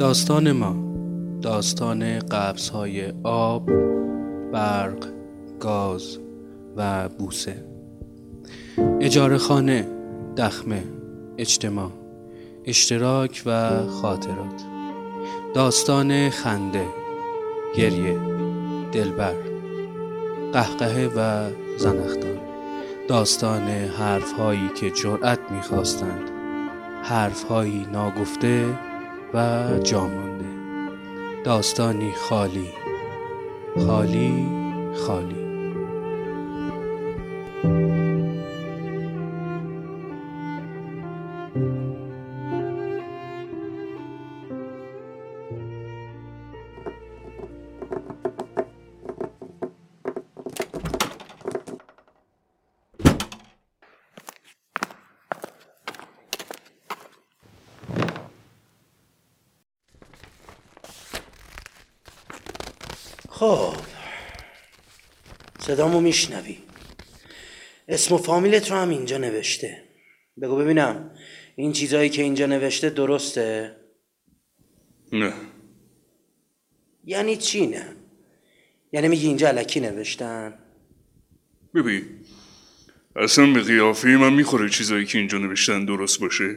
داستان ما داستان قبض های آب، برق، گاز و بوسه. اجاره خانه، دخمه، اجتماع، اشتراک و خاطرات. داستان خنده، گریه، دلبر، قهقه و زنختان داستان حرف هایی که جرأت می‌خواستند حرف هایی ناگفته و جامانده داستانی خالی. خالی خالی. صدامو میشنوی. اسم و فامیلت رو هم اینجا نوشته. بگو ببینم این چیزایی که اینجا نوشته درسته؟ نه. یعنی چی نه؟ یعنی میگی اینجا علکی نوشتن؟ ببین اصلا به قیافه من می‌خوره چیزایی که اینجا نوشتن درست باشه.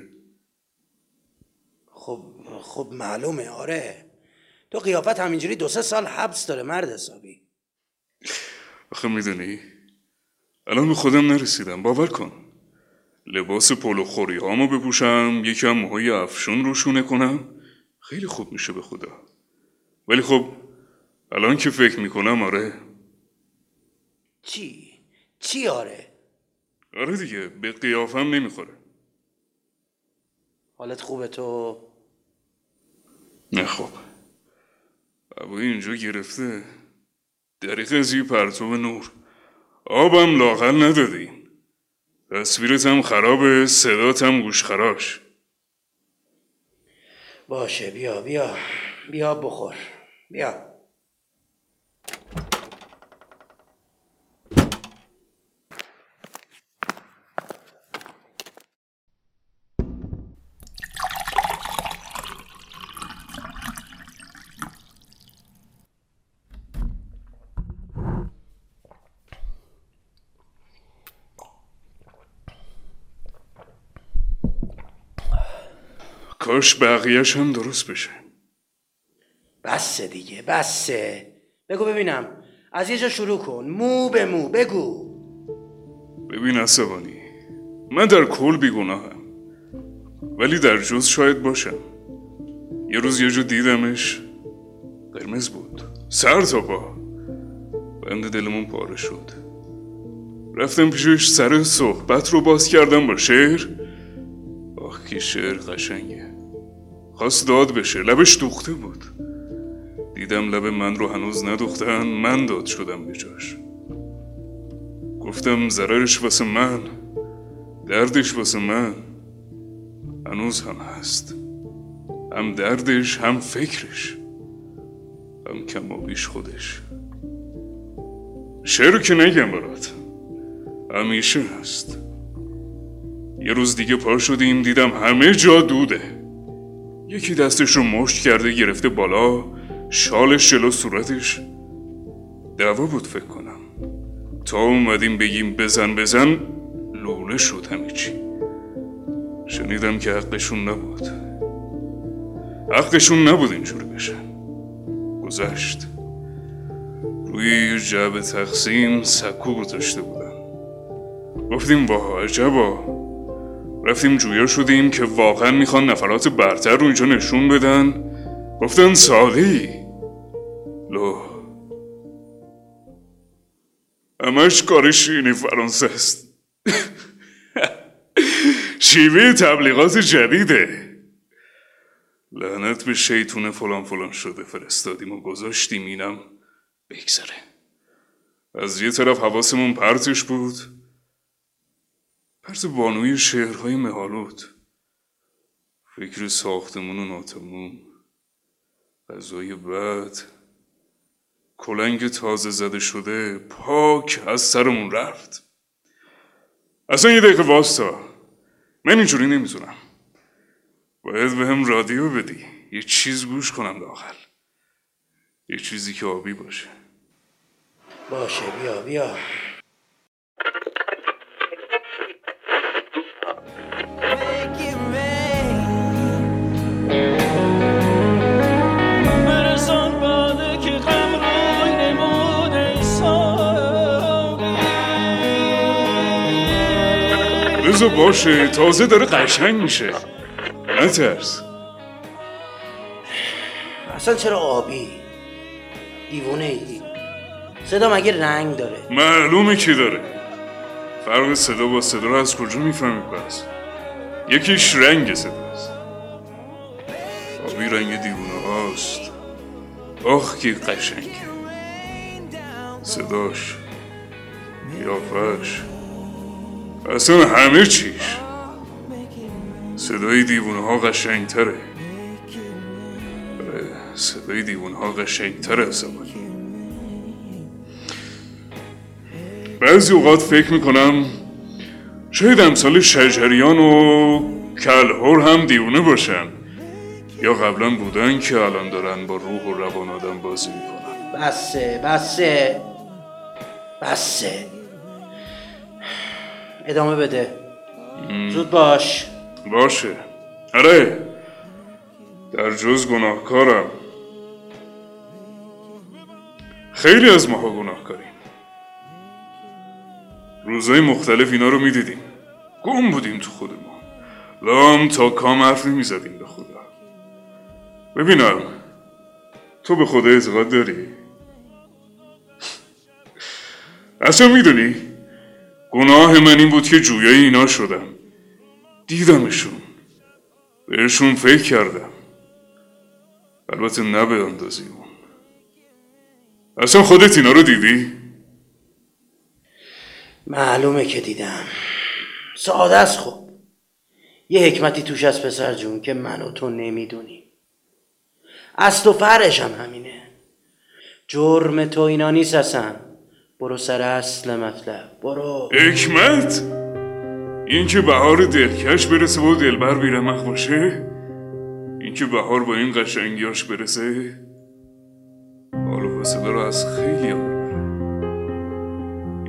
خب خب معلومه آره. تو قیافت همینجوری دو سه سال حبس داره مرد حسابی. آخه می‌دونی؟ الان به خودم نرسیدم باور کن. لباس پولو خوری هامو بپوشم یکم موهای افشون روشونه کنم. خیلی خوب میشه به خدا. ولی خب الان که فکر می‌کنم آره. چی؟ چی آره؟ آره دیگه به قیافم نمی‌خوره. حالت خوبه تو؟ نه خب. هوای اینجا گرفته. دریق زی پرتو نور. آبم لاغل ندادین تصویرت هم خرابه صدات هم گوشخراش باشه بیا بیا. بیا بخور. بیا. کاش بقیهش هم درست بشه. بسه دیگه بسه. بگو ببینم. از یه جا شروع کن. مو به مو بگو. ببین عصبانی من در کل بیگناهم ولی در جز شاید باشم. یه روز یه جو دیدمش قرمز بود. سر تا پا. بند دلمون پاره شد. رفتم پیشش سر صحبت رو باز کردم با شعر. آخ که شعر قشنگه. خواست داد بشه لبش دوخته بود. دیدم لب من رو هنوز ندوختن من داد شدم به گفتم ضررش واسه من دردش واسه من. هنوز هم هست. هم دردش هم فکرش. هم کم و بیش خودش. شعر که نگم برات. همیشه هست. یه روز دیگه پا شدیم دیدم همه جا دوده. یکی دستش رو مشت کرده گرفته بالا شالش جلو صورتش. دعوا بود فکر کنم. تا اومدیم بگیم بزن بزن لوله شد همه چی. شنیدم که حقشون نبود. حقشون نبود اینجوری بشن. گذشت. روی یه جعبه تقسیم سکو گذاشته بودن. گفتیم واه عجبا. رفتیم جویا شدیم که واقعا می‌خوان نفرات برتر رو اینجا نشون بدن. گفتن ساده ای لو. همش کار شیرینی فرانسه است. شیوه تبلیغات جدیده. لعنت به شیطون فلان فلان شده. فرستادیم و گذاشتیم اینم. بگذره. از یه طرف حواسمون پرتش بود. پرت بانوی شعرهای مهالود. فکر ساختمون و ناتموم. غذای بد. کلنگ تازه زده شده پاک از سرمون رفت. اصلا یه دقیقه واستا. من اینجوری نمی‌تونم باید به هم رادیو بدی. یه چیز گوش کنم داخل یه چیزی که آبی باشه. باشه بیا بیا. بذار باشه تازه داره قشنگ میشه. نترس اصلا چرا آبی؟ دیوونه ایدی صدا مگه رنگ داره؟ معلومه که داره. فرق صدا با صدا رو از کجا می‌فهمی پس؟ یکیش رنگ صداست. آبی رنگ دیوونه هاست. آخ که قشنگه. صداش قیافش اصلا همه چیش. صدای دیوونه ها قشنگ تره صدای دیوونه ها قشنگ تره بعضی اوقات فکر می‌کنم شاید امثال شجریان و کلهور هم دیونه باشن. یا قبلا بودن که الان دارن با روح و روان آدم بازی می‌کنن. بسه بسه. بسه. ادامه بده. زود باش. باشه. آره. در جز گناهکارم. خیلی از ماها گناهکاریم. روزای مختلف اینا رو می‌دیدیم. گم بودیم تو خودمون لام تا کام حرف نمی‌زدیم به خدا. ببینم. تو به خدا اعتقاد داری؟ اصلا می‌دونی؟ گناه من این بود که جویای اینا شدم. دیدمشون. بهشون فکر کردم. البته نه به اندازی اون. اصلا خودت اینا رو دیدی؟ معلومه که دیدم. ساده است خب. یه حکمتی توش از پسر جون که من و تو نمی‌دونیم. اصل و فرش هم همینه. جرم تو اینا نیست اصلا. برو سر اصل مطلب برو حکمت؟ این که بهار دلکش برسه و دلبر بیرمق باشه؟ این که بهار با این قشنگیاش برسه؟ حال و حوصله رو از خیلی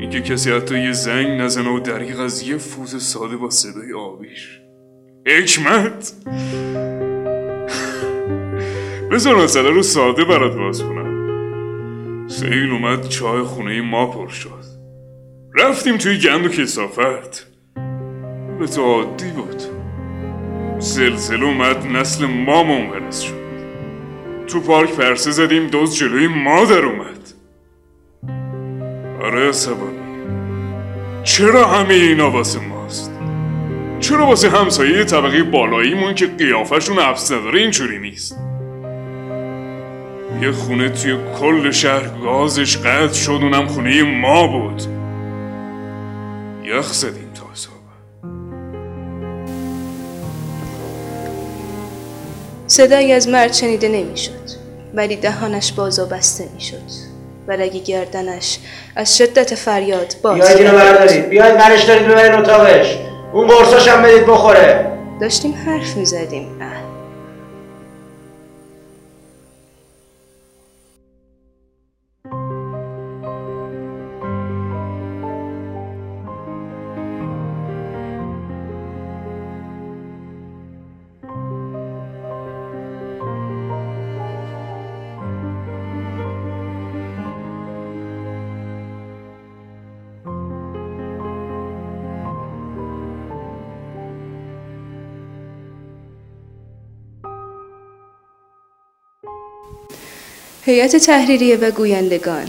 این که کسی حتی یه زنگ نزنه و دریغ از یه فوت ساده با صدای آبیش حکمت؟ بذار مسئله رو ساده برات باز کنم سیل اومد چای خونه ما پر شد. رفتیم توی گند و کسافت. به عادی بود. زلزله اومد نسل ما منقرض شد. تو پارک پرسه زدیم دوز جلوی ما در اومد. آره عصبانی. چرا همه اینا واسه ماست؟ چرا واسه همسایه طبقه بالاییمون که قیافشون حبس نداره اینجوری نیست؟ یه خونه توی کل شهر گازش قطع شد اونم خونه ما بود. یخ زدیم تا حساب صدایی از مرد شنیده نمی‌شد ولی دهانش باز و بسته می‌شد و رگ گردنش از شدت فریاد باز بیاید اینو بردارید. بیاید برش دارید ببرین اتاقش. اون قرصاش هم بدید بخوره. داشتیم حرف می‌زدیم. هیئت تحریریه و گویندگان.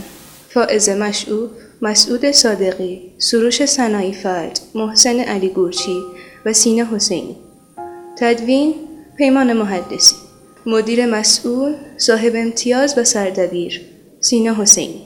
فائز مشعوب مسعود صادقی سروش سنایی فرد محسن علی گورچی و سینه حسینی. تدوین پیمان محدثی. مدیر مسئول صاحب امتیاز و سردبیر سینه حسینی.